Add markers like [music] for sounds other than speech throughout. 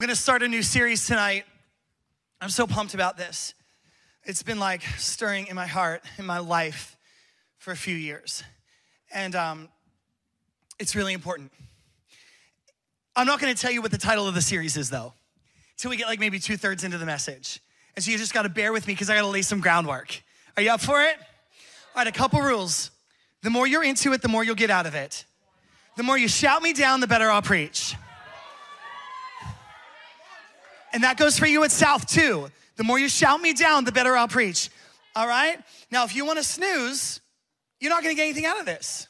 We're gonna start a new series tonight. I'm so pumped about this. It's been like stirring in my heart, in my life for a few years. And um, it's really important. I'm not gonna tell you what the title of the series is though, till we get like maybe two thirds into the message. And so you just gotta bear with me because I gotta lay some groundwork. Are you up for it? All right, a couple rules. The more you're into it, the more you'll get out of it. The more you shout me down, the better I'll preach. And that goes for you at South too. The more you shout me down, the better I'll preach. All right? Now, if you want to snooze, you're not going to get anything out of this.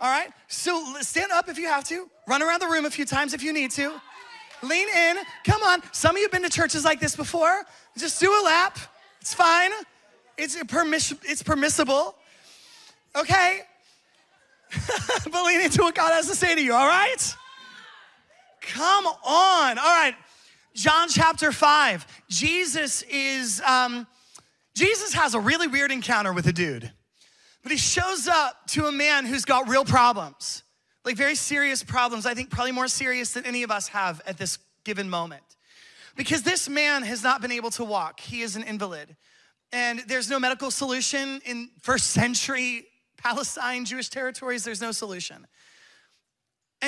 All right? So stand up if you have to, run around the room a few times if you need to. Lean in. Come on. Some of you have been to churches like this before. Just do a lap. It's fine. It's, permiss- it's permissible. Okay? [laughs] but lean into what God has to say to you, all right? Come on. All right. John chapter 5. Jesus is, um, Jesus has a really weird encounter with a dude. But he shows up to a man who's got real problems, like very serious problems. I think probably more serious than any of us have at this given moment. Because this man has not been able to walk, he is an invalid. And there's no medical solution in first century Palestine, Jewish territories, there's no solution.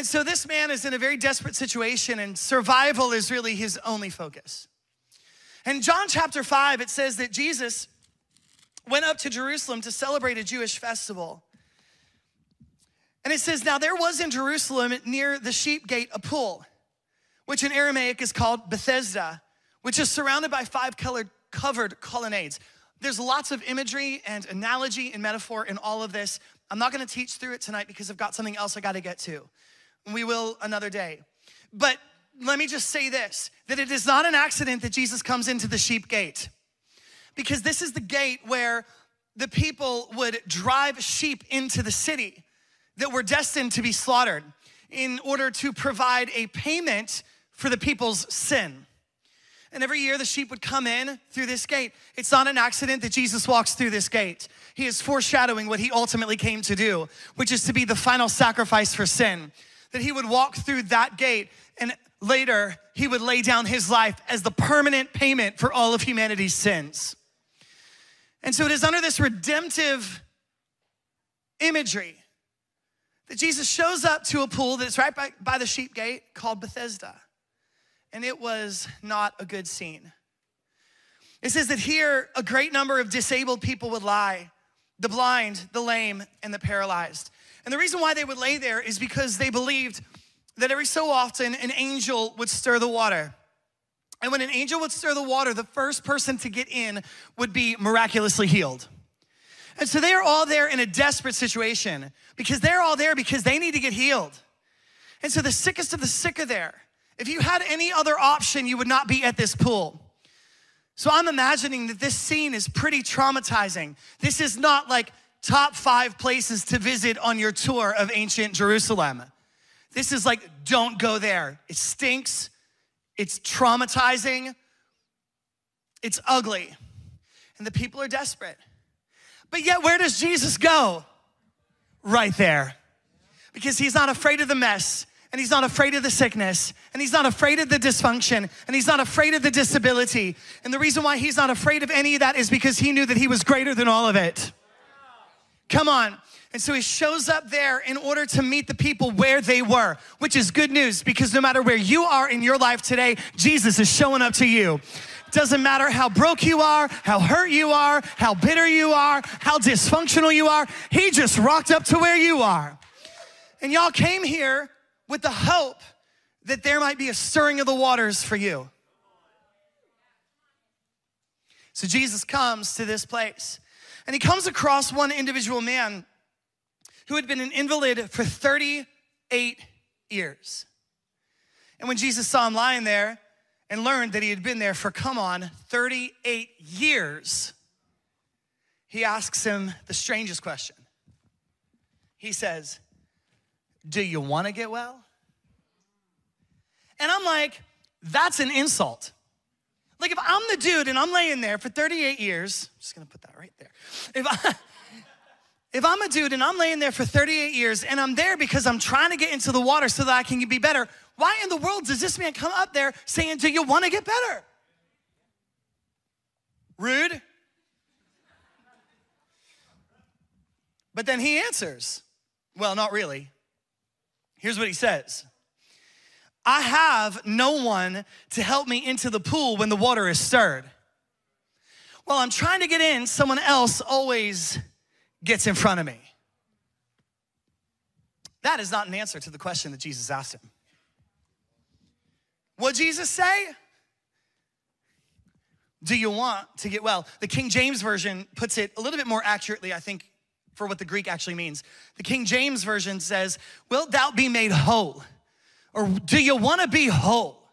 And so this man is in a very desperate situation, and survival is really his only focus. In John chapter 5, it says that Jesus went up to Jerusalem to celebrate a Jewish festival. And it says, Now there was in Jerusalem near the sheep gate a pool, which in Aramaic is called Bethesda, which is surrounded by five colored, covered colonnades. There's lots of imagery and analogy and metaphor in all of this. I'm not gonna teach through it tonight because I've got something else I gotta get to. We will another day. But let me just say this that it is not an accident that Jesus comes into the sheep gate, because this is the gate where the people would drive sheep into the city that were destined to be slaughtered in order to provide a payment for the people's sin. And every year the sheep would come in through this gate. It's not an accident that Jesus walks through this gate. He is foreshadowing what he ultimately came to do, which is to be the final sacrifice for sin that he would walk through that gate and later he would lay down his life as the permanent payment for all of humanity's sins. And so it is under this redemptive imagery that Jesus shows up to a pool that's right by, by the sheep gate called Bethesda. And it was not a good scene. It says that here a great number of disabled people would lie the blind, the lame, and the paralyzed. And the reason why they would lay there is because they believed that every so often an angel would stir the water. And when an angel would stir the water, the first person to get in would be miraculously healed. And so they are all there in a desperate situation because they're all there because they need to get healed. And so the sickest of the sick are there. If you had any other option, you would not be at this pool. So I'm imagining that this scene is pretty traumatizing. This is not like top five places to visit on your tour of ancient Jerusalem. This is like, don't go there. It stinks, it's traumatizing, it's ugly, and the people are desperate. But yet, where does Jesus go? Right there. Because he's not afraid of the mess, and he's not afraid of the sickness, and he's not afraid of the dysfunction, and he's not afraid of the disability. And the reason why he's not afraid of any of that is because he knew that he was greater than all of it. Come on. And so he shows up there in order to meet the people where they were, which is good news because no matter where you are in your life today, Jesus is showing up to you. Doesn't matter how broke you are, how hurt you are, how bitter you are, how dysfunctional you are. He just rocked up to where you are. And y'all came here with the hope that there might be a stirring of the waters for you. So Jesus comes to this place and he comes across one individual man who had been an invalid for 38 years. And when Jesus saw him lying there and learned that he had been there for, come on, 38 years, he asks him the strangest question. He says, Do you want to get well? And I'm like, That's an insult. Like if I'm the dude and I'm laying there for 38 years, I'm just gonna put that right there. If I, [laughs] If I'm a dude and I'm laying there for 38 years and I'm there because I'm trying to get into the water so that I can be better, why in the world does this man come up there saying, Do you want to get better? Rude. But then he answers, Well, not really. Here's what he says I have no one to help me into the pool when the water is stirred. While I'm trying to get in, someone else always gets in front of me. That is not an answer to the question that Jesus asked him. What Jesus say? Do you want to get well? The King James Version puts it a little bit more accurately, I think, for what the Greek actually means. The King James Version says, Wilt thou be made whole? Or do you want to be whole?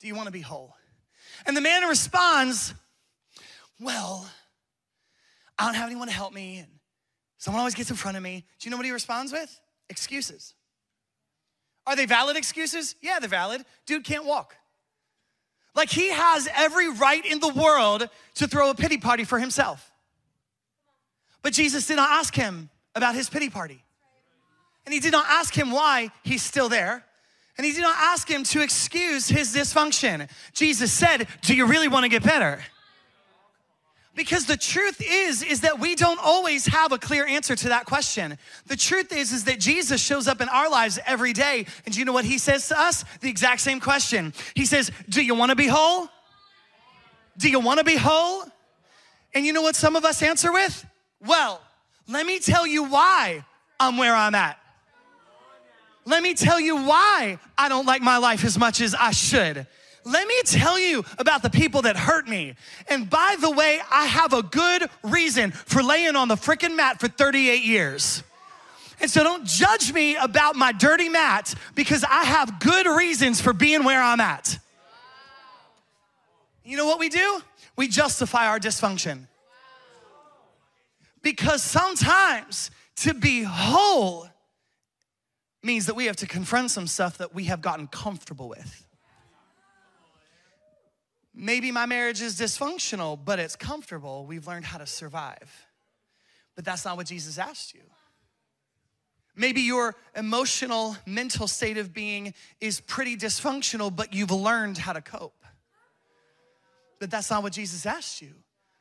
Do you want to be whole? And the man responds, Well, I don't have anyone to help me, and someone always gets in front of me. Do you know what he responds with? Excuses. Are they valid excuses? Yeah, they're valid. Dude can't walk. Like he has every right in the world to throw a pity party for himself. But Jesus did not ask him about his pity party. And he did not ask him why he's still there. And he did not ask him to excuse his dysfunction. Jesus said, Do you really want to get better? Because the truth is, is that we don't always have a clear answer to that question. The truth is, is that Jesus shows up in our lives every day. And do you know what he says to us? The exact same question. He says, Do you want to be whole? Do you want to be whole? And you know what some of us answer with? Well, let me tell you why I'm where I'm at. Let me tell you why I don't like my life as much as I should. Let me tell you about the people that hurt me. And by the way, I have a good reason for laying on the freaking mat for 38 years. And so don't judge me about my dirty mat because I have good reasons for being where I'm at. You know what we do? We justify our dysfunction. Because sometimes to be whole means that we have to confront some stuff that we have gotten comfortable with. Maybe my marriage is dysfunctional, but it's comfortable. We've learned how to survive. But that's not what Jesus asked you. Maybe your emotional, mental state of being is pretty dysfunctional, but you've learned how to cope. But that's not what Jesus asked you.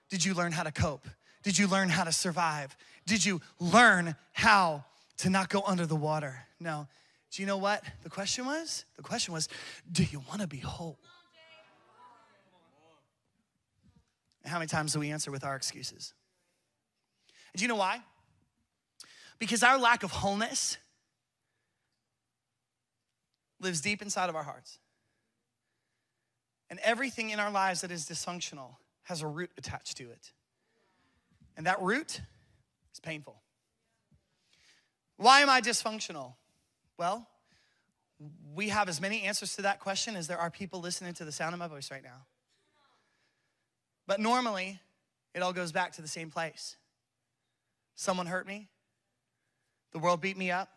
Did you learn how to cope? Did you learn how to survive? Did you learn how to not go under the water? No. Do you know what the question was? The question was, do you want to be whole? How many times do we answer with our excuses? Do you know why? Because our lack of wholeness lives deep inside of our hearts. And everything in our lives that is dysfunctional has a root attached to it. And that root is painful. Why am I dysfunctional? Well, we have as many answers to that question as there are people listening to the sound of my voice right now. But normally, it all goes back to the same place. Someone hurt me, the world beat me up,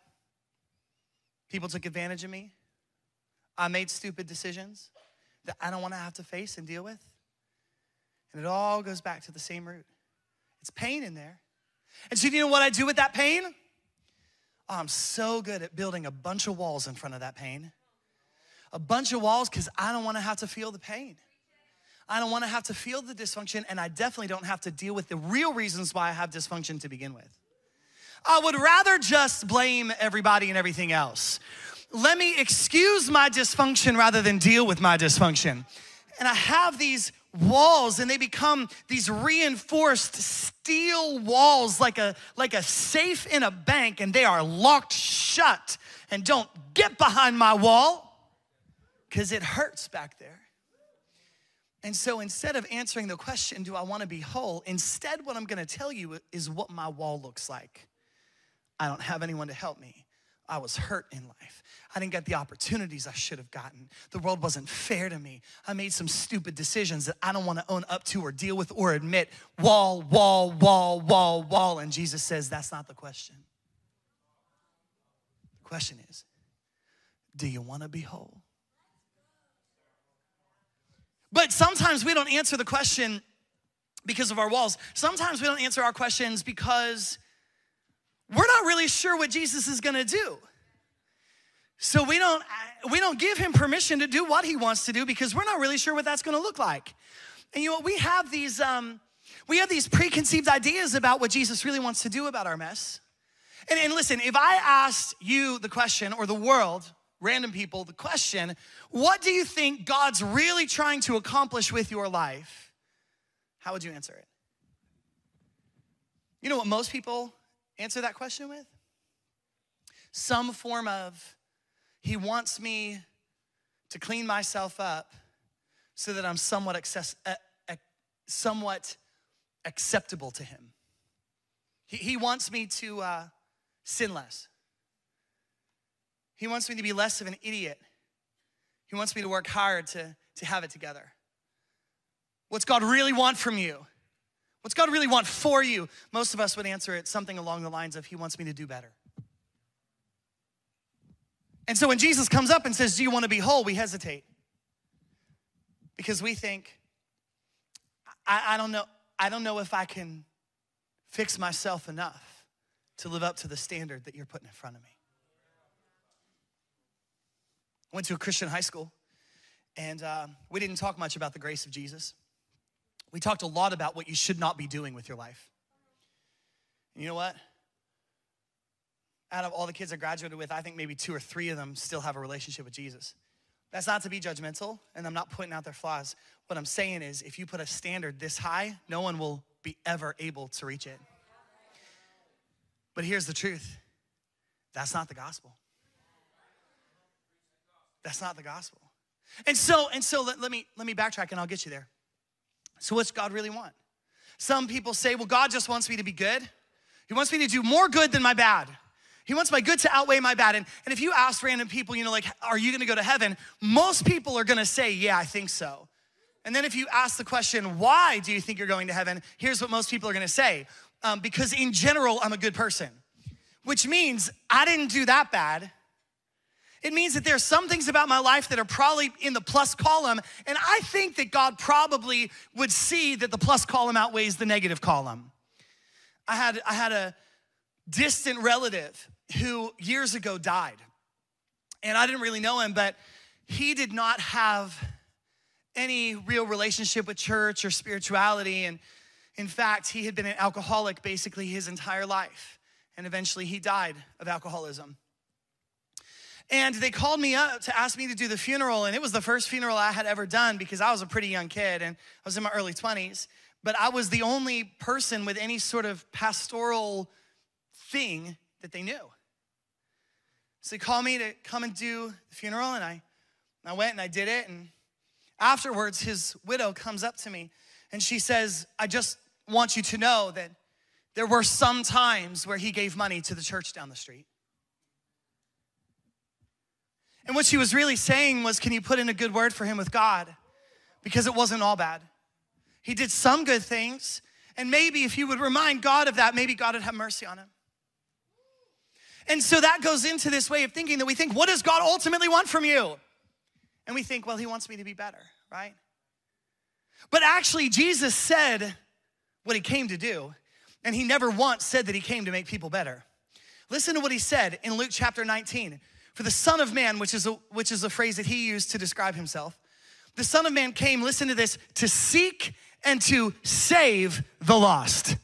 people took advantage of me, I made stupid decisions that I don't want to have to face and deal with. And it all goes back to the same root. It's pain in there. And so, do you know what I do with that pain? I'm so good at building a bunch of walls in front of that pain. A bunch of walls because I don't want to have to feel the pain. I don't want to have to feel the dysfunction, and I definitely don't have to deal with the real reasons why I have dysfunction to begin with. I would rather just blame everybody and everything else. Let me excuse my dysfunction rather than deal with my dysfunction. And I have these walls and they become these reinforced steel walls like a like a safe in a bank and they are locked shut and don't get behind my wall cuz it hurts back there. And so instead of answering the question, do I want to be whole? Instead, what I'm going to tell you is what my wall looks like. I don't have anyone to help me. I was hurt in life. I didn't get the opportunities I should have gotten. The world wasn't fair to me. I made some stupid decisions that I don't want to own up to or deal with or admit. Wall, wall, wall, wall, wall. And Jesus says, that's not the question. The question is, do you want to be whole? But sometimes we don't answer the question because of our walls. Sometimes we don't answer our questions because we're not really sure what Jesus is gonna do. So we don't we don't give him permission to do what he wants to do because we're not really sure what that's gonna look like. And you know, we have these um, we have these preconceived ideas about what Jesus really wants to do about our mess. And, and listen, if I asked you the question, or the world, random people, the question, what do you think God's really trying to accomplish with your life? How would you answer it? You know what most people answer that question with? Some form of, He wants me to clean myself up so that I'm somewhat, access, uh, uh, somewhat acceptable to Him. He, he wants me to uh, sin less. He wants me to be less of an idiot. He wants me to work hard to, to have it together. What's God really want from you? What's God really want for you? Most of us would answer it something along the lines of, He wants me to do better. And so when Jesus comes up and says, Do you want to be whole? we hesitate. Because we think, I, I don't know, I don't know if I can fix myself enough to live up to the standard that you're putting in front of me. I went to a Christian high school, and uh, we didn't talk much about the grace of Jesus. We talked a lot about what you should not be doing with your life. And you know what? Out of all the kids I graduated with, I think maybe two or three of them still have a relationship with Jesus. That's not to be judgmental, and I'm not pointing out their flaws. What I'm saying is, if you put a standard this high, no one will be ever able to reach it. But here's the truth that's not the gospel. That's not the gospel. And so, and so let, let me let me backtrack and I'll get you there. So what's God really want? Some people say, well, God just wants me to be good. He wants me to do more good than my bad. He wants my good to outweigh my bad. And, and if you ask random people, you know, like, are you gonna go to heaven? Most people are gonna say, yeah, I think so. And then if you ask the question, why do you think you're going to heaven? Here's what most people are gonna say um, because in general, I'm a good person, which means I didn't do that bad. It means that there are some things about my life that are probably in the plus column, and I think that God probably would see that the plus column outweighs the negative column. I had, I had a distant relative who years ago died. And I didn't really know him, but he did not have any real relationship with church or spirituality. And in fact, he had been an alcoholic basically his entire life. And eventually he died of alcoholism. And they called me up to ask me to do the funeral. And it was the first funeral I had ever done because I was a pretty young kid and I was in my early 20s. But I was the only person with any sort of pastoral thing that they knew. So they called me to come and do the funeral, and I, I went and I did it. And afterwards, his widow comes up to me and she says, I just want you to know that there were some times where he gave money to the church down the street. And what she was really saying was, Can you put in a good word for him with God? Because it wasn't all bad. He did some good things, and maybe if you would remind God of that, maybe God would have mercy on him. And so that goes into this way of thinking that we think, what does God ultimately want from you? And we think, well, he wants me to be better, right? But actually, Jesus said what he came to do, and he never once said that he came to make people better. Listen to what he said in Luke chapter 19. For the Son of Man, which is a, which is a phrase that he used to describe himself, the Son of Man came, listen to this, to seek and to save the lost.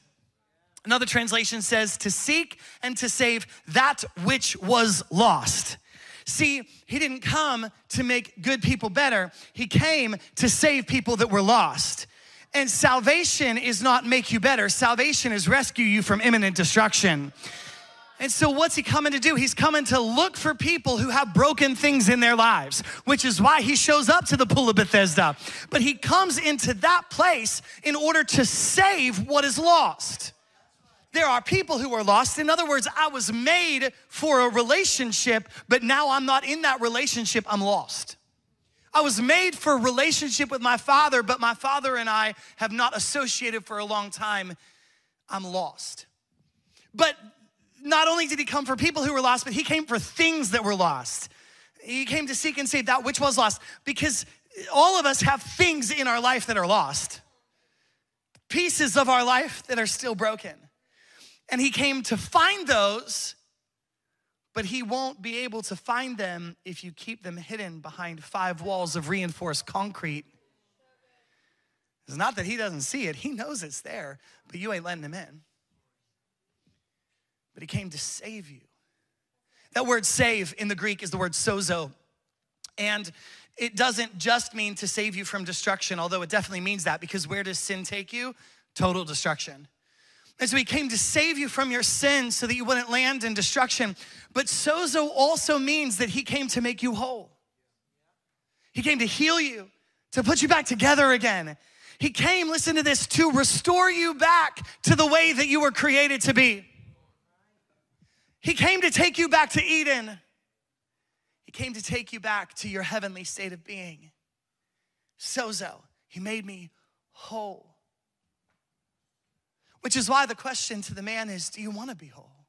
Another translation says to seek and to save that which was lost. See, he didn't come to make good people better. He came to save people that were lost. And salvation is not make you better. Salvation is rescue you from imminent destruction. And so, what's he coming to do? He's coming to look for people who have broken things in their lives, which is why he shows up to the pool of Bethesda. But he comes into that place in order to save what is lost. There are people who are lost. In other words, I was made for a relationship, but now I'm not in that relationship, I'm lost. I was made for a relationship with my father, but my father and I have not associated for a long time. I'm lost. But not only did he come for people who were lost, but he came for things that were lost. He came to seek and save that which was lost because all of us have things in our life that are lost. pieces of our life that are still broken. And he came to find those, but he won't be able to find them if you keep them hidden behind five walls of reinforced concrete. It's not that he doesn't see it, he knows it's there, but you ain't letting him in. But he came to save you. That word save in the Greek is the word sozo. And it doesn't just mean to save you from destruction, although it definitely means that, because where does sin take you? Total destruction. And so he came to save you from your sins so that you wouldn't land in destruction. But sozo also means that he came to make you whole. He came to heal you, to put you back together again. He came, listen to this, to restore you back to the way that you were created to be. He came to take you back to Eden He came to take you back to your heavenly state of being. Sozo, he made me whole. Which is why the question to the man is Do you want to be whole?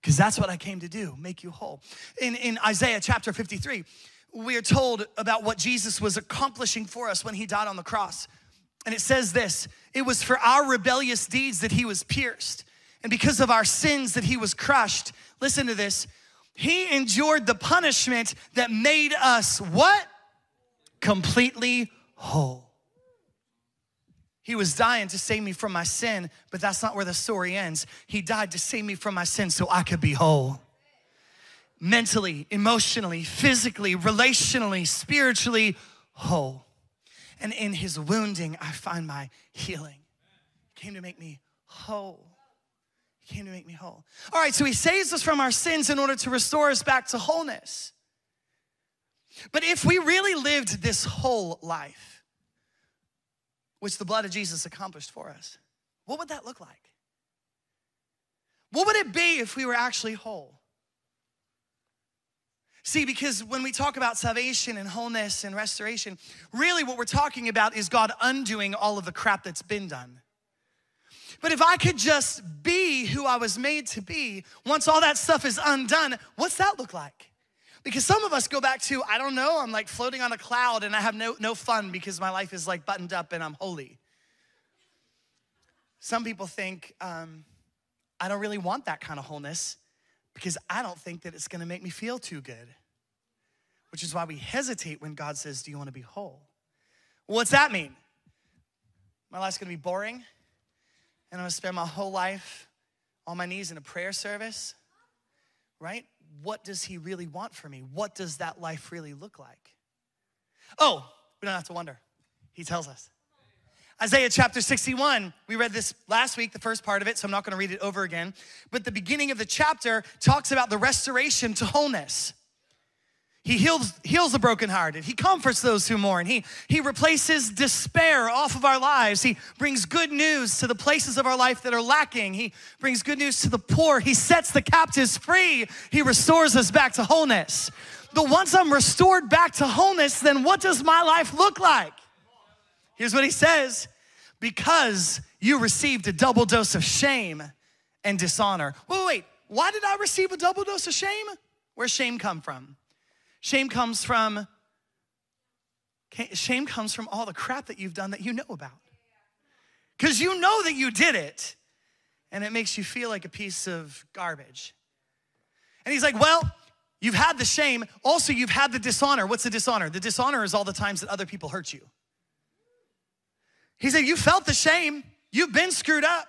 Because that's what I came to do, make you whole. In, in Isaiah chapter 53, we are told about what Jesus was accomplishing for us when he died on the cross. And it says this it was for our rebellious deeds that he was pierced, and because of our sins that he was crushed. Listen to this he endured the punishment that made us what? Completely whole. He was dying to save me from my sin, but that's not where the story ends. He died to save me from my sin so I could be whole. Mentally, emotionally, physically, relationally, spiritually whole. And in his wounding, I find my healing. He came to make me whole. He came to make me whole. All right, so he saves us from our sins in order to restore us back to wholeness. But if we really lived this whole life, which the blood of Jesus accomplished for us, what would that look like? What would it be if we were actually whole? See, because when we talk about salvation and wholeness and restoration, really what we're talking about is God undoing all of the crap that's been done. But if I could just be who I was made to be, once all that stuff is undone, what's that look like? Because some of us go back to, I don't know, I'm like floating on a cloud and I have no, no fun because my life is like buttoned up and I'm holy. Some people think, um, I don't really want that kind of wholeness because I don't think that it's gonna make me feel too good. Which is why we hesitate when God says, Do you wanna be whole? what's that mean? My life's gonna be boring and I'm gonna spend my whole life on my knees in a prayer service, right? What does He really want for me? What does that life really look like? Oh, we don't have to wonder. He tells us. Isaiah chapter 61, we read this last week, the first part of it, so I'm not gonna read it over again. But the beginning of the chapter talks about the restoration to wholeness. He heals, heals the brokenhearted. He comforts those who mourn. He, he replaces despair off of our lives. He brings good news to the places of our life that are lacking. He brings good news to the poor. He sets the captives free. He restores us back to wholeness. But once I'm restored back to wholeness, then what does my life look like? Here's what he says because you received a double dose of shame and dishonor. Wait, wait, why did I receive a double dose of shame? Where's shame come from? Shame comes from shame comes from all the crap that you've done that you know about. Cuz you know that you did it and it makes you feel like a piece of garbage. And he's like, "Well, you've had the shame, also you've had the dishonor. What's the dishonor? The dishonor is all the times that other people hurt you." He said, "You felt the shame. You've been screwed up.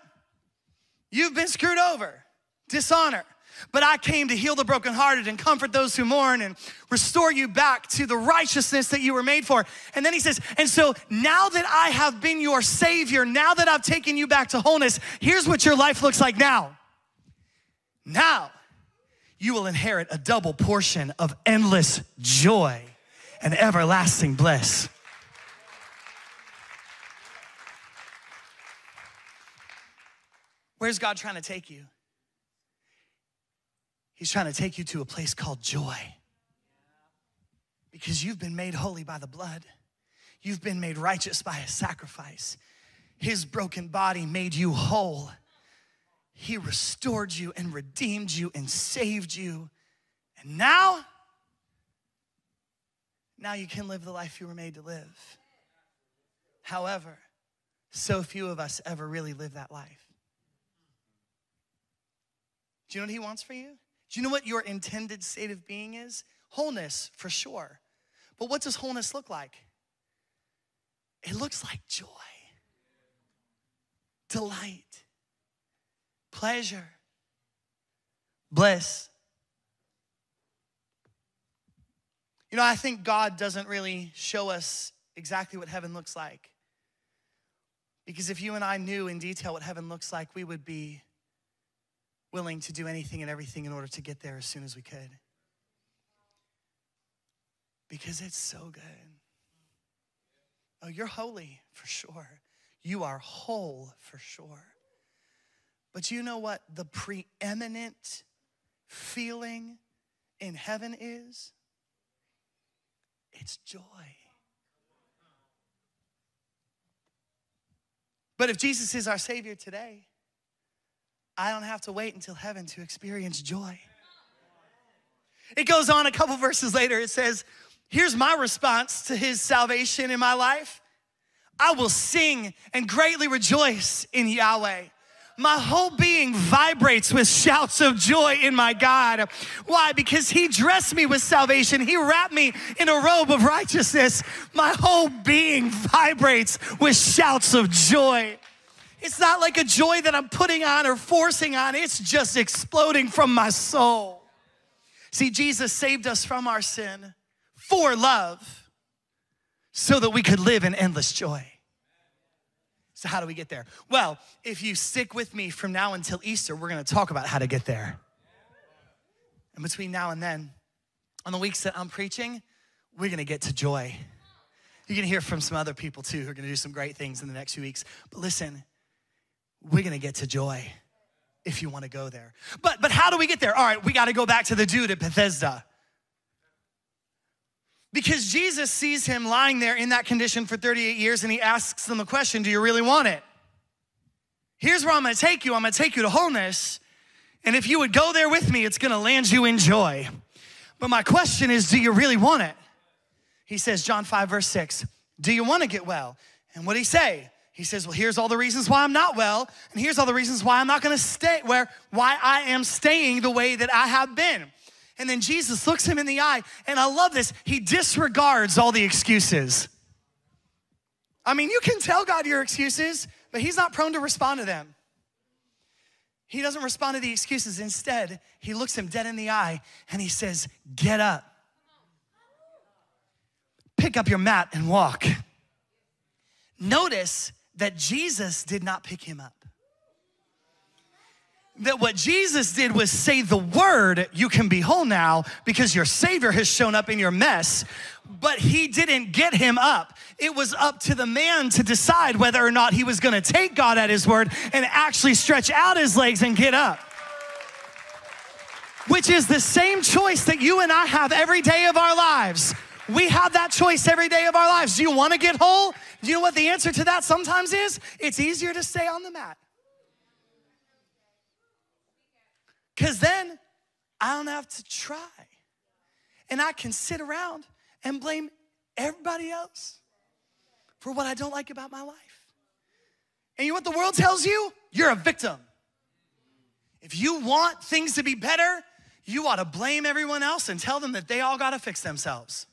You've been screwed over. Dishonor." But I came to heal the brokenhearted and comfort those who mourn and restore you back to the righteousness that you were made for. And then he says, And so now that I have been your Savior, now that I've taken you back to wholeness, here's what your life looks like now. Now you will inherit a double portion of endless joy and everlasting bliss. Where's God trying to take you? He's trying to take you to a place called joy. Because you've been made holy by the blood, you've been made righteous by a sacrifice. His broken body made you whole. He restored you and redeemed you and saved you. And now, now you can live the life you were made to live. However, so few of us ever really live that life. Do you know what He wants for you? Do you know what your intended state of being is? Wholeness, for sure. But what does wholeness look like? It looks like joy, delight, pleasure, bliss. You know, I think God doesn't really show us exactly what heaven looks like. Because if you and I knew in detail what heaven looks like, we would be willing to do anything and everything in order to get there as soon as we could. Because it's so good. Oh, you're holy for sure. You are whole for sure. But you know what the preeminent feeling in heaven is? It's joy. But if Jesus is our Savior today, I don't have to wait until heaven to experience joy. It goes on a couple verses later, it says, Here's my response to his salvation in my life I will sing and greatly rejoice in Yahweh. My whole being vibrates with shouts of joy in my God. Why? Because He dressed me with salvation. He wrapped me in a robe of righteousness. My whole being vibrates with shouts of joy. It's not like a joy that I'm putting on or forcing on, it's just exploding from my soul. See, Jesus saved us from our sin for love so that we could live in endless joy. So, how do we get there? Well, if you stick with me from now until Easter, we're gonna talk about how to get there. And between now and then, on the weeks that I'm preaching, we're gonna get to joy. You're gonna hear from some other people too who are gonna do some great things in the next few weeks. But listen, we're gonna get to joy if you wanna go there. But but how do we get there? All right, we gotta go back to the dude at Bethesda. Because Jesus sees him lying there in that condition for 38 years and he asks them a question Do you really want it? Here's where I'm gonna take you I'm gonna take you to wholeness. And if you would go there with me, it's gonna land you in joy. But my question is Do you really want it? He says, John 5, verse 6, Do you wanna get well? And what did he say? He says, Well, here's all the reasons why I'm not well, and here's all the reasons why I'm not gonna stay where, why I am staying the way that I have been. And then Jesus looks him in the eye, and I love this. He disregards all the excuses. I mean, you can tell God your excuses, but He's not prone to respond to them. He doesn't respond to the excuses. Instead, He looks him dead in the eye and He says, Get up, pick up your mat, and walk. Notice that Jesus did not pick him up that what Jesus did was say the word, you can be whole now because your Savior has shown up in your mess. But he didn't get him up. It was up to the man to decide whether or not he was gonna take God at his word and actually stretch out his legs and get up. Which is the same choice that you and I have every day of our lives. We have that choice every day of our lives. Do you wanna get whole? Do you know what the answer to that sometimes is? It's easier to stay on the mat. Because then I don't have to try. And I can sit around and blame everybody else for what I don't like about my life. And you know what the world tells you? You're a victim. If you want things to be better, you ought to blame everyone else and tell them that they all got to fix themselves.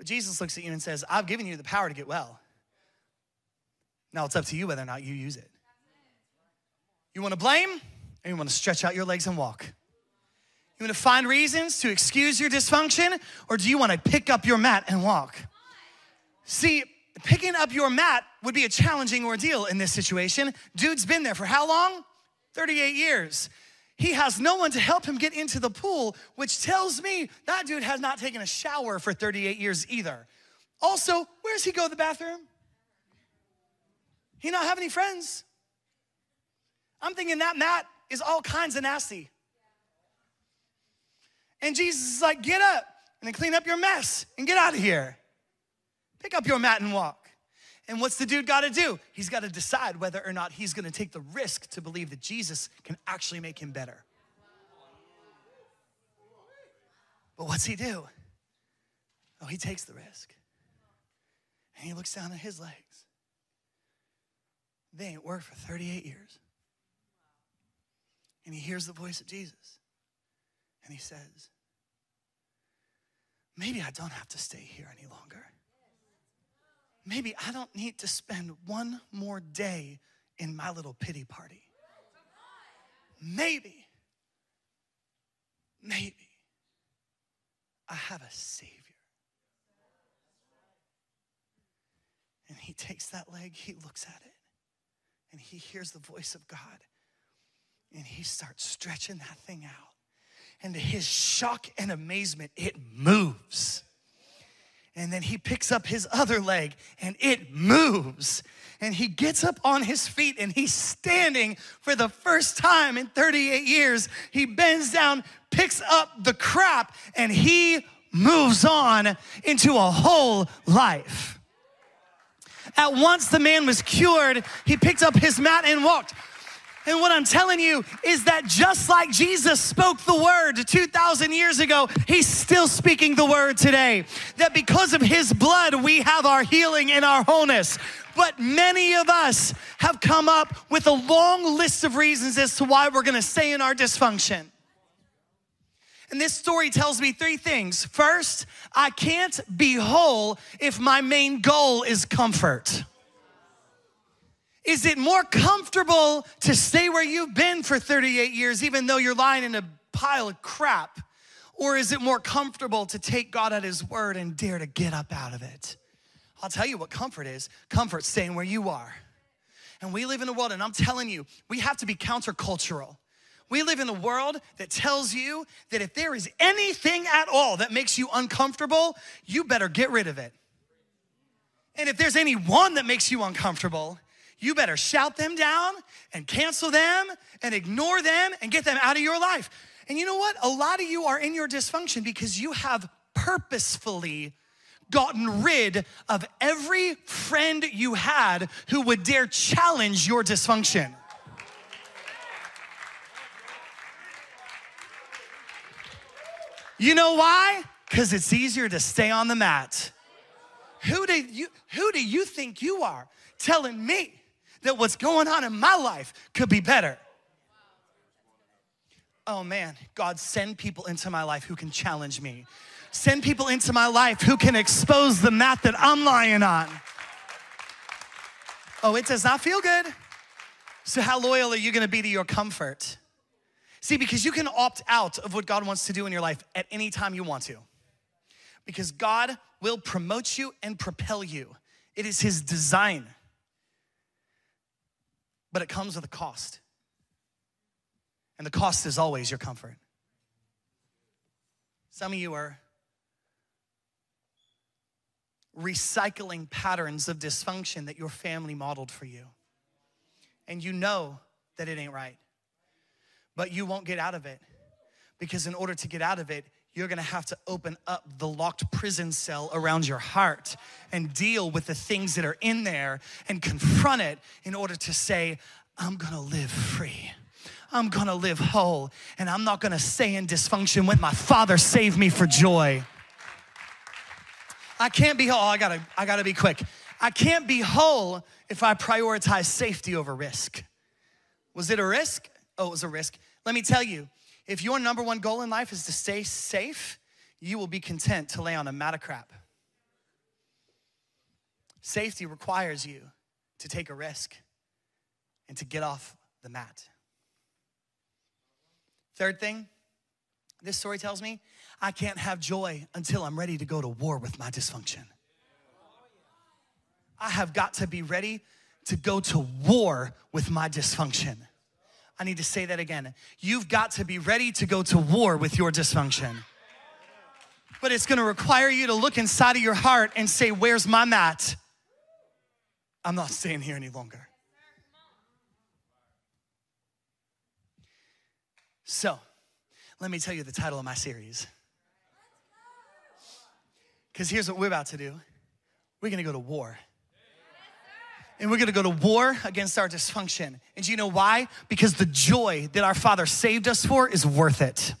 But Jesus looks at you and says, I've given you the power to get well. Now it's up to you whether or not you use it. You wanna blame, or you wanna stretch out your legs and walk? You wanna find reasons to excuse your dysfunction, or do you wanna pick up your mat and walk? See, picking up your mat would be a challenging ordeal in this situation. Dude's been there for how long? 38 years. He has no one to help him get into the pool, which tells me that dude has not taken a shower for 38 years either. Also, where's he go to the bathroom? He not have any friends. I'm thinking that mat is all kinds of nasty. And Jesus is like, get up and clean up your mess and get out of here. Pick up your mat and walk. And what's the dude got to do? He's got to decide whether or not he's going to take the risk to believe that Jesus can actually make him better. But what's he do? Oh, he takes the risk. And he looks down at his legs. They ain't worked for 38 years. And he hears the voice of Jesus. And he says, Maybe I don't have to stay here any longer. Maybe I don't need to spend one more day in my little pity party. Maybe, maybe I have a Savior. And he takes that leg, he looks at it, and he hears the voice of God, and he starts stretching that thing out. And to his shock and amazement, it moves. And then he picks up his other leg and it moves. And he gets up on his feet and he's standing for the first time in 38 years. He bends down, picks up the crap, and he moves on into a whole life. At once the man was cured, he picked up his mat and walked. And what I'm telling you is that just like Jesus spoke the word 2,000 years ago, he's still speaking the word today. That because of his blood, we have our healing and our wholeness. But many of us have come up with a long list of reasons as to why we're gonna stay in our dysfunction. And this story tells me three things. First, I can't be whole if my main goal is comfort. Is it more comfortable to stay where you've been for 38 years, even though you're lying in a pile of crap? Or is it more comfortable to take God at His word and dare to get up out of it? I'll tell you what comfort is comfort staying where you are. And we live in a world, and I'm telling you, we have to be countercultural. We live in a world that tells you that if there is anything at all that makes you uncomfortable, you better get rid of it. And if there's any one that makes you uncomfortable, you better shout them down and cancel them and ignore them and get them out of your life. And you know what? A lot of you are in your dysfunction because you have purposefully gotten rid of every friend you had who would dare challenge your dysfunction. You know why? Because it's easier to stay on the mat. Who do you who do you think you are telling me that what's going on in my life could be better. Oh man, God, send people into my life who can challenge me. Send people into my life who can expose the mat that I'm lying on. Oh, it does not feel good. So, how loyal are you gonna be to your comfort? See, because you can opt out of what God wants to do in your life at any time you want to. Because God will promote you and propel you, it is His design but it comes with a cost. And the cost is always your comfort. Some of you are recycling patterns of dysfunction that your family modeled for you. And you know that it ain't right, but you won't get out of it because, in order to get out of it, you're gonna have to open up the locked prison cell around your heart and deal with the things that are in there and confront it in order to say, I'm gonna live free. I'm gonna live whole, and I'm not gonna stay in dysfunction when my Father saved me for joy. I can't be whole. Oh, I gotta, I gotta be quick. I can't be whole if I prioritize safety over risk. Was it a risk? Oh, it was a risk. Let me tell you, if your number one goal in life is to stay safe, you will be content to lay on a mat of crap. Safety requires you to take a risk and to get off the mat. Third thing, this story tells me I can't have joy until I'm ready to go to war with my dysfunction. I have got to be ready to go to war with my dysfunction. I need to say that again. You've got to be ready to go to war with your dysfunction. But it's gonna require you to look inside of your heart and say, Where's my mat? I'm not staying here any longer. So, let me tell you the title of my series. Because here's what we're about to do we're gonna go to war and we're gonna go to war against our dysfunction. And you know why? Because the joy that our Father saved us for is worth it.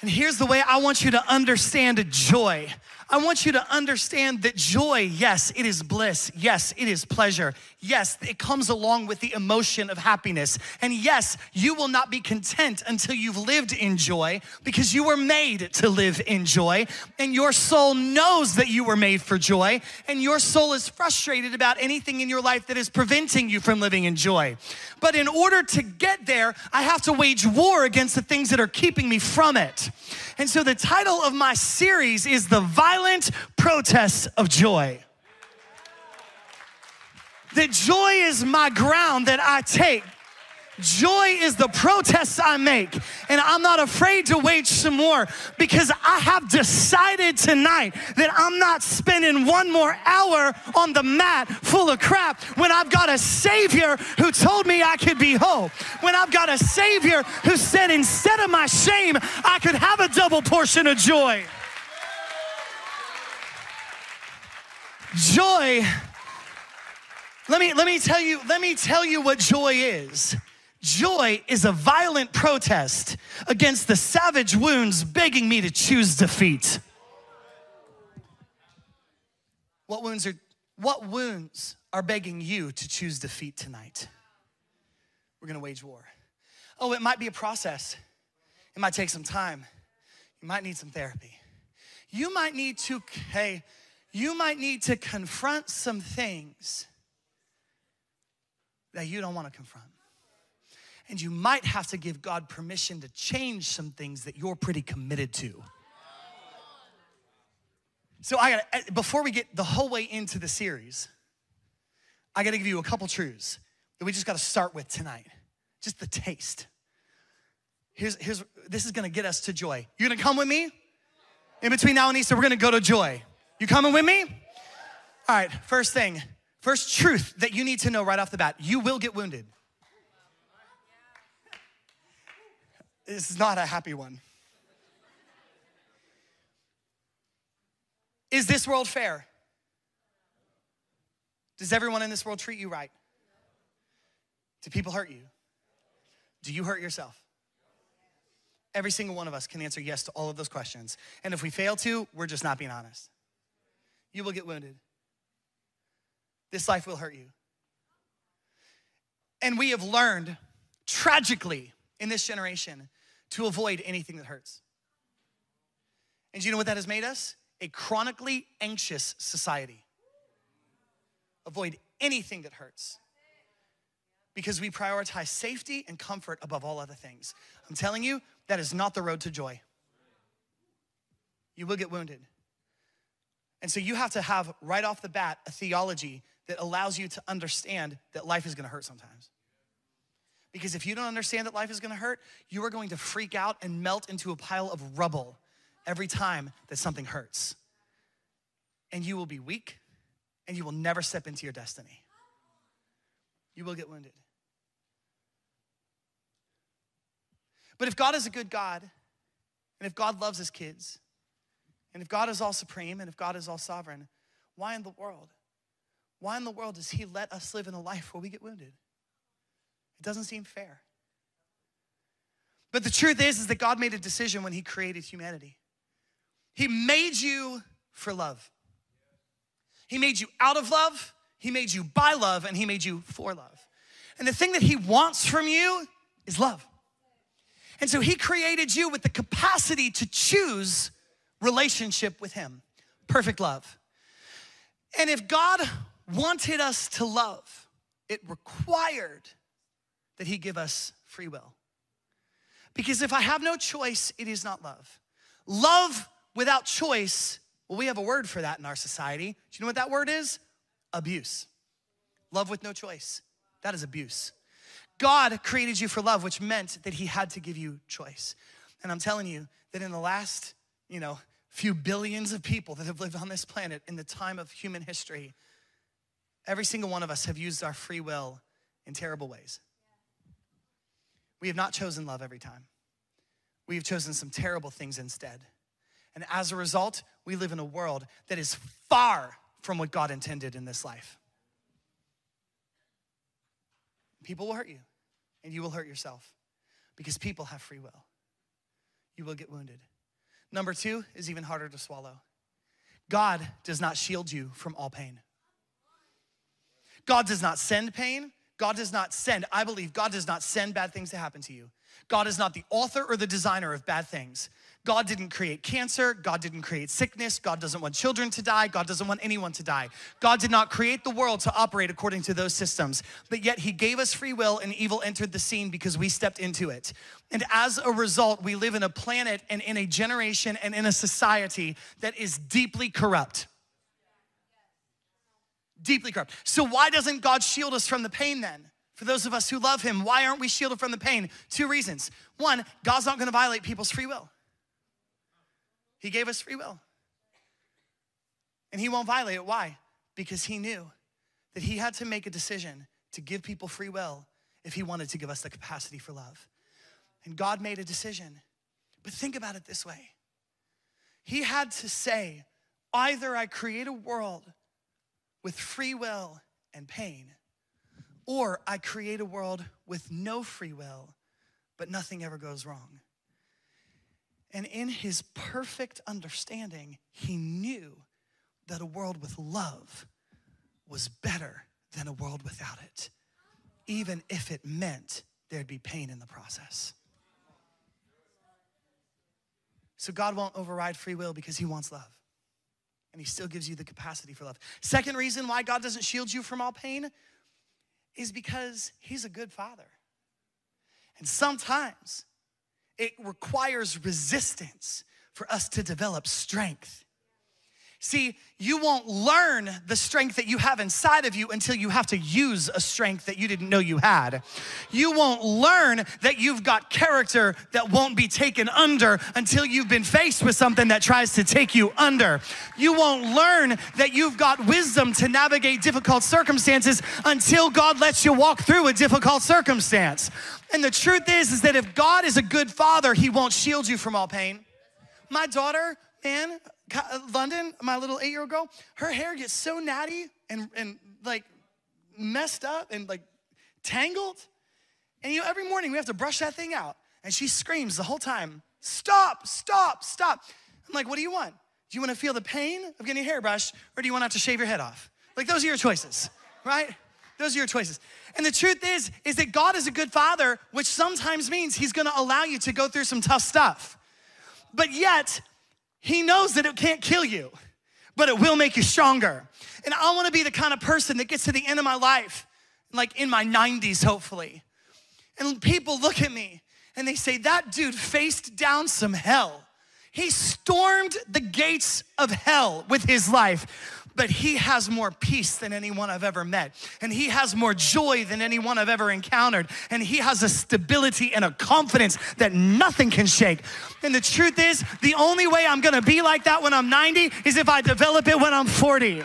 And here's the way I want you to understand joy I want you to understand that joy, yes, it is bliss. Yes, it is pleasure. Yes, it comes along with the emotion of happiness. And yes, you will not be content until you've lived in joy because you were made to live in joy. And your soul knows that you were made for joy. And your soul is frustrated about anything in your life that is preventing you from living in joy. But in order to get there, I have to wage war against the things that are keeping me from it. And so the title of my series is The Violent Protests of Joy. That joy is my ground that I take Joy is the protests I make, and I'm not afraid to wage some more because I have decided tonight that I'm not spending one more hour on the mat full of crap when I've got a Savior who told me I could be whole. When I've got a Savior who said, instead of my shame, I could have a double portion of joy. Joy. Let me, let me tell you, let me tell you what joy is. Joy is a violent protest against the savage wounds begging me to choose defeat. What wounds are what wounds are begging you to choose defeat tonight? We're going to wage war. Oh, it might be a process. It might take some time. You might need some therapy. You might need to hey, you might need to confront some things that you don't want to confront. And you might have to give God permission to change some things that you're pretty committed to. So I got to eh, before we get the whole way into the series, I got to give you a couple truths that we just got to start with tonight. Just the taste. Here's, here's this is to get us to joy. You going to come with me? In between now and Easter, we're to go to joy. You coming with me? All right, first thing, first truth that you need to know right off the bat, you will get wounded. This is not a happy one. Is this world fair? Does everyone in this world treat you right? Do people hurt you? Do you hurt yourself? Every single one of us can answer yes to all of those questions. And if we fail to, we're just not being honest. You will get wounded. This life will hurt you. And we have learned tragically in this generation to avoid anything that hurts. And do you know what that has made us? A chronically anxious society. Avoid anything that hurts because we prioritize safety and comfort above all other things. I'm telling you, that is not the road to joy. You will get wounded. And so you have to have right off the bat a theology that allows you to understand that life is gonna hurt sometimes. Because if you don't understand that life is gonna hurt, you are going to freak out and melt into a pile of rubble every time that something hurts. And you will be weak and you will never step into your destiny. You will get wounded. But if God is a good God, and if God loves his kids, and if God is all supreme, and if God is all sovereign, why in the world? Why in the world does he let us live in a life where we get wounded? It doesn't seem fair. But the truth is, is that God made a decision when He created humanity. He made you for love. He made you out of love, He made you by love, and He made you for love. And the thing that He wants from you is love. And so He created you with the capacity to choose relationship with Him, perfect love. And if God wanted us to love, it required that He give us free will. Because if I have no choice, it is not love. Love without choice, well, we have a word for that in our society. Do you know what that word is? Abuse. Love with no choice. That is abuse. God created you for love, which meant that He had to give you choice. And I'm telling you that in the last, you know, few billions of people that have lived on this planet in the time of human history, every single one of us have used our free will in terrible ways. We have not chosen love every time. We have chosen some terrible things instead. And as a result, we live in a world that is far from what God intended in this life. People will hurt you, and you will hurt yourself because people have free will. You will get wounded. Number two is even harder to swallow. God does not shield you from all pain. God does not send pain. God does not send, I believe, God does not send bad things to happen to you. God is not the author or the designer of bad things. God didn't create cancer. God didn't create sickness. God doesn't want children to die. God doesn't want anyone to die. God did not create the world to operate according to those systems. But yet, He gave us free will, and evil entered the scene because we stepped into it. And as a result, we live in a planet and in a generation and in a society that is deeply corrupt. Deeply corrupt. So, why doesn't God shield us from the pain then? For those of us who love Him, why aren't we shielded from the pain? Two reasons. One, God's not gonna violate people's free will. He gave us free will. And He won't violate it. Why? Because He knew that He had to make a decision to give people free will if He wanted to give us the capacity for love. And God made a decision. But think about it this way He had to say, either I create a world with free will and pain, or I create a world with no free will, but nothing ever goes wrong. And in his perfect understanding, he knew that a world with love was better than a world without it, even if it meant there'd be pain in the process. So God won't override free will because he wants love. And he still gives you the capacity for love. Second reason why God doesn't shield you from all pain is because he's a good father. And sometimes it requires resistance for us to develop strength. See, you won't learn the strength that you have inside of you until you have to use a strength that you didn't know you had. You won't learn that you've got character that won't be taken under until you've been faced with something that tries to take you under. You won't learn that you've got wisdom to navigate difficult circumstances until God lets you walk through a difficult circumstance. And the truth is is that if God is a good father, he won't shield you from all pain. My daughter, man, Uh, London, my little eight year old girl, her hair gets so natty and, and like messed up and like tangled. And you know, every morning we have to brush that thing out. And she screams the whole time, Stop, stop, stop. I'm like, What do you want? Do you want to feel the pain of getting your hair brushed or do you want to have to shave your head off? Like, those are your choices, right? Those are your choices. And the truth is, is that God is a good father, which sometimes means he's gonna allow you to go through some tough stuff. But yet, he knows that it can't kill you, but it will make you stronger. And I wanna be the kind of person that gets to the end of my life, like in my 90s, hopefully. And people look at me and they say, That dude faced down some hell. He stormed the gates of hell with his life but he has more peace than anyone I've ever met. And he has more joy than anyone I've ever encountered. And he has a stability and a confidence that nothing can shake. And the truth is, the only way I'm gonna be like that when I'm 90 is if I develop it when I'm 40.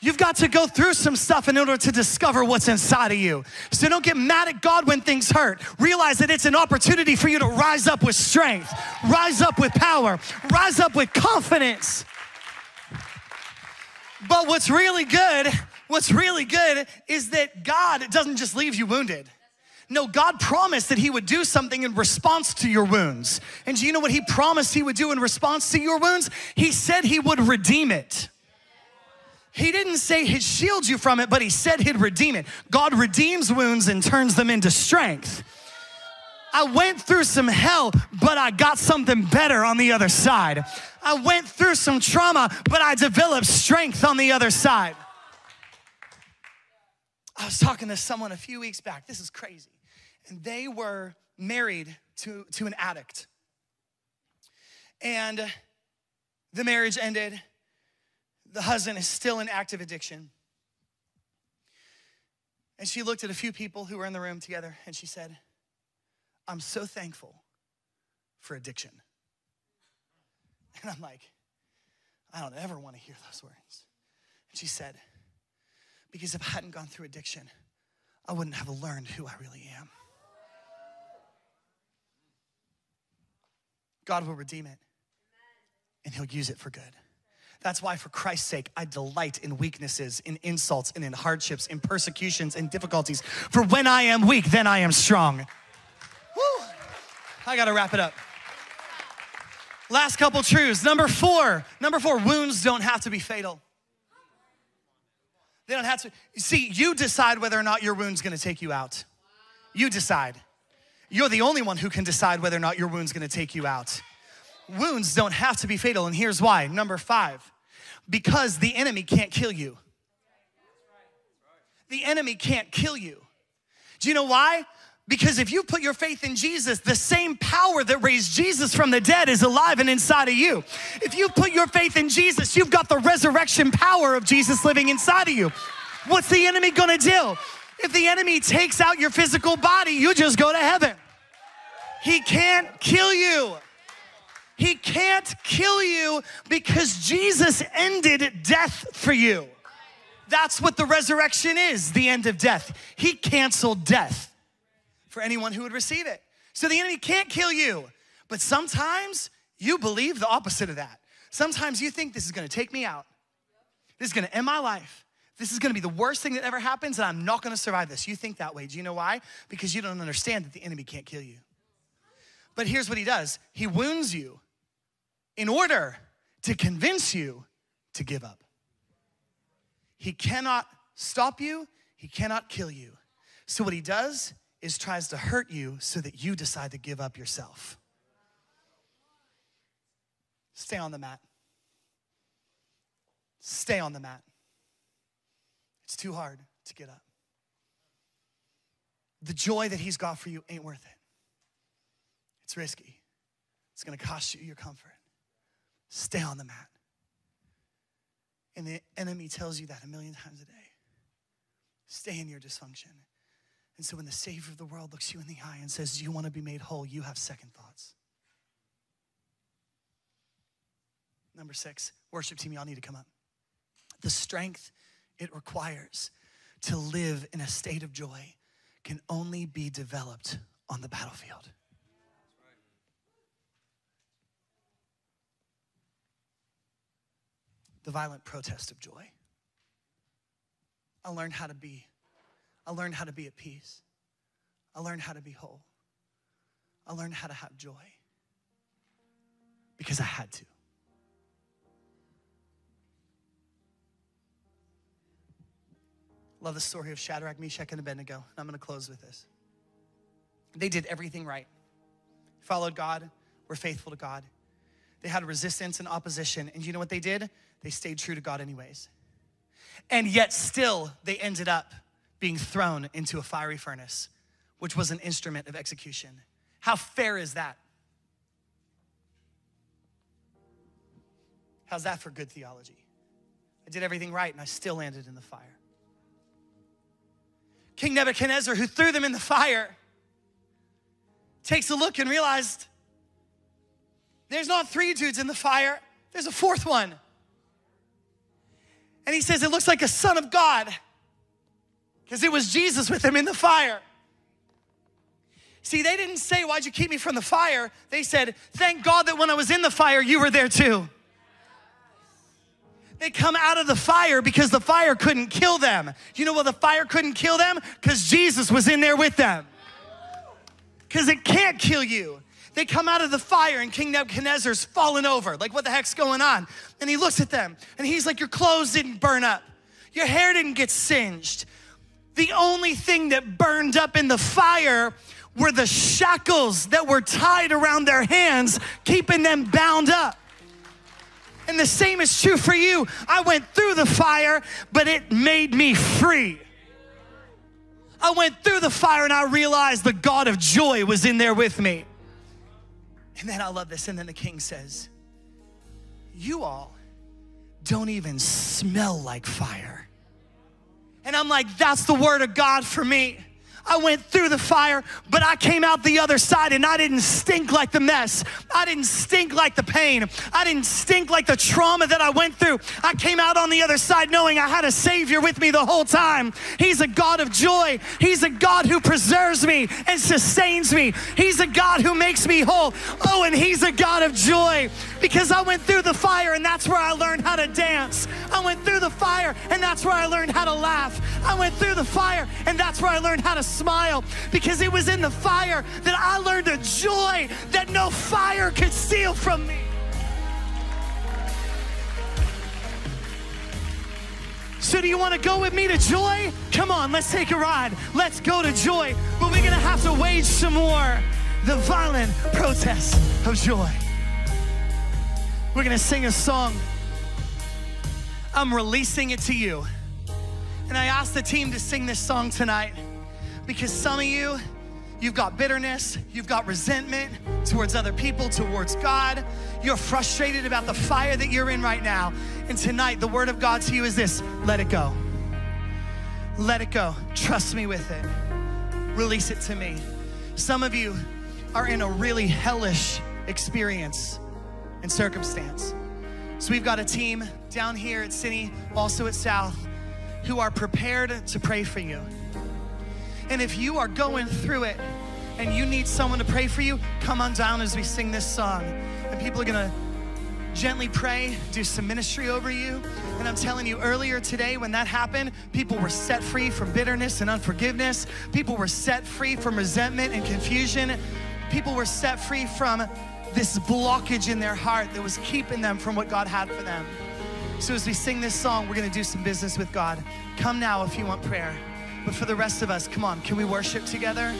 You've got to go through some stuff in order to discover what's inside of you. So don't get mad at God when things hurt. Realize that it's an opportunity for you to rise up with strength, rise up with power, rise up with confidence. But what's really good, what's really good is that God doesn't just leave you wounded. No, God promised that He would do something in response to your wounds. And do you know what He promised He would do in response to your wounds? He said He would redeem it. He didn't say He'd shield you from it, but He said He'd redeem it. God redeems wounds and turns them into strength. I went through some hell, but I got something better on the other side. I went through some trauma, but I developed strength on the other side. I was talking to someone a few weeks back. This is crazy. And they were married to, to an addict. And the marriage ended. The husband is still in active addiction. And she looked at a few people who were in the room together and she said, I'm so thankful for addiction. [laughs] And I'm like, I don't ever want to hear those words. And she said, Because if I hadn't gone through addiction, I wouldn't have learned who I really am. God will redeem it and He'll use it for good. That's why, for Christ's sake, I delight in weaknesses, in insults, and in hardships, in persecutions, and difficulties. For when I am weak, then I am strong. Woo! I gotta wrap it up. Last couple truths. Number four, number four, wounds don't have to be fatal. They don't have to. See, you decide whether or not your wound's gonna take you out. You decide. You're the only one who can decide whether or not your wound's gonna take you out. Wounds don't have to be fatal, and here's why. Number five, because the enemy can't kill you. The enemy can't kill you. Do you know why? Because if you put your faith in Jesus, the same power that raised Jesus from the dead is alive and inside of you. If you put your faith in Jesus, you've got the resurrection power of Jesus living inside of you. What's the enemy gonna do? If the enemy takes out your physical body, you just go to heaven. He can't kill you. He can't kill you because Jesus ended death for you. That's what the resurrection is the end of death. He canceled death for anyone who would receive it. So the enemy can't kill you. But sometimes you believe the opposite of that. Sometimes you think this is gonna take me out, this is gonna end my life. This is gonna be the worst thing that ever happens, and I'm not gonna survive this. You think that way. Do you know why? Because you don't understand that the enemy can't kill you. But here's what he does he wounds you in order to convince you to give up. He cannot stop you, he cannot kill you. So, what he does is tries to hurt you so that you decide to give up yourself. Stay on the mat. Stay on the mat. It's too hard to get up. The joy that he's got for you ain't worth it. It's risky. It's gonna cost you your comfort. Stay on the mat. And the enemy tells you that a million times a day. Stay in your dysfunction. And so when the Savior of the world looks you in the eye and says, you want to be made whole? You have second thoughts. Number six, worship team, y'all need to come up. The strength it requires to live in a state of joy can only be developed on the battlefield. The violent protest of joy. I learned how to be. I learned how to be at peace. I learned how to be whole. I learned how to have joy because I had to. Love the story of Shadrach, Meshach, and Abednego. And I'm going to close with this. They did everything right, followed God, were faithful to God. They had resistance and opposition. And you know what they did? They stayed true to God, anyways. And yet, still, they ended up being thrown into a fiery furnace, which was an instrument of execution. How fair is that? How's that for good theology? I did everything right and I still landed in the fire. King Nebuchadnezzar, who threw them in the fire, takes a look and realized there's not three dudes in the fire, there's a fourth one. And he says, It looks like a son of God because it was Jesus with them in the fire. See, they didn't say, Why'd you keep me from the fire? They said, Thank God that when I was in the fire, you were there too. They come out of the fire because the fire couldn't kill them. You know why the fire couldn't kill them? Because Jesus was in there with them. Because it can't kill you. They come out of the fire and King Nebuchadnezzar's fallen over. Like, what the heck's going on? And he looks at them and he's like, Your clothes didn't burn up, your hair didn't get singed. The only thing that burned up in the fire were the shackles that were tied around their hands, keeping them bound up. And the same is true for you. I went through the fire, but it made me free. I went through the fire and I realized the God of joy was in there with me. And then I love this. And then the king says, You all don't even smell like fire. And I'm like, That's the word of God for me. I went through the fire, but I came out the other side and I didn't stink like the mess. I didn't stink like the pain. I didn't stink like the trauma that I went through. I came out on the other side knowing I had a Savior with me the whole time. He's a God of joy. He's a God who preserves me and sustains me. He's a God who makes me whole. Oh, and He's a God of joy because I went through the fire and that's where I learned how to dance. I went through the fire and that's where I learned how to laugh. I went through the fire and that's where I learned how to smile because it was in the fire that I learned a joy that no fire could steal from me. So, do you want to go with me to joy? Come on, let's take a ride. Let's go to joy. But we're going to have to wage some more the violent protests of joy. We're going to sing a song. I'm releasing it to you. And I asked the team to sing this song tonight because some of you, you've got bitterness, you've got resentment towards other people, towards God. You're frustrated about the fire that you're in right now. And tonight, the word of God to you is this let it go. Let it go. Trust me with it. Release it to me. Some of you are in a really hellish experience and circumstance. So we've got a team down here at City, also at South, who are prepared to pray for you. And if you are going through it and you need someone to pray for you, come on down as we sing this song. And people are gonna gently pray, do some ministry over you. And I'm telling you, earlier today, when that happened, people were set free from bitterness and unforgiveness. People were set free from resentment and confusion. People were set free from this blockage in their heart that was keeping them from what God had for them. So, as we sing this song, we're gonna do some business with God. Come now if you want prayer. But for the rest of us, come on, can we worship together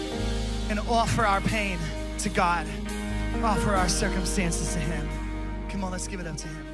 and offer our pain to God? Offer our circumstances to Him. Come on, let's give it up to Him.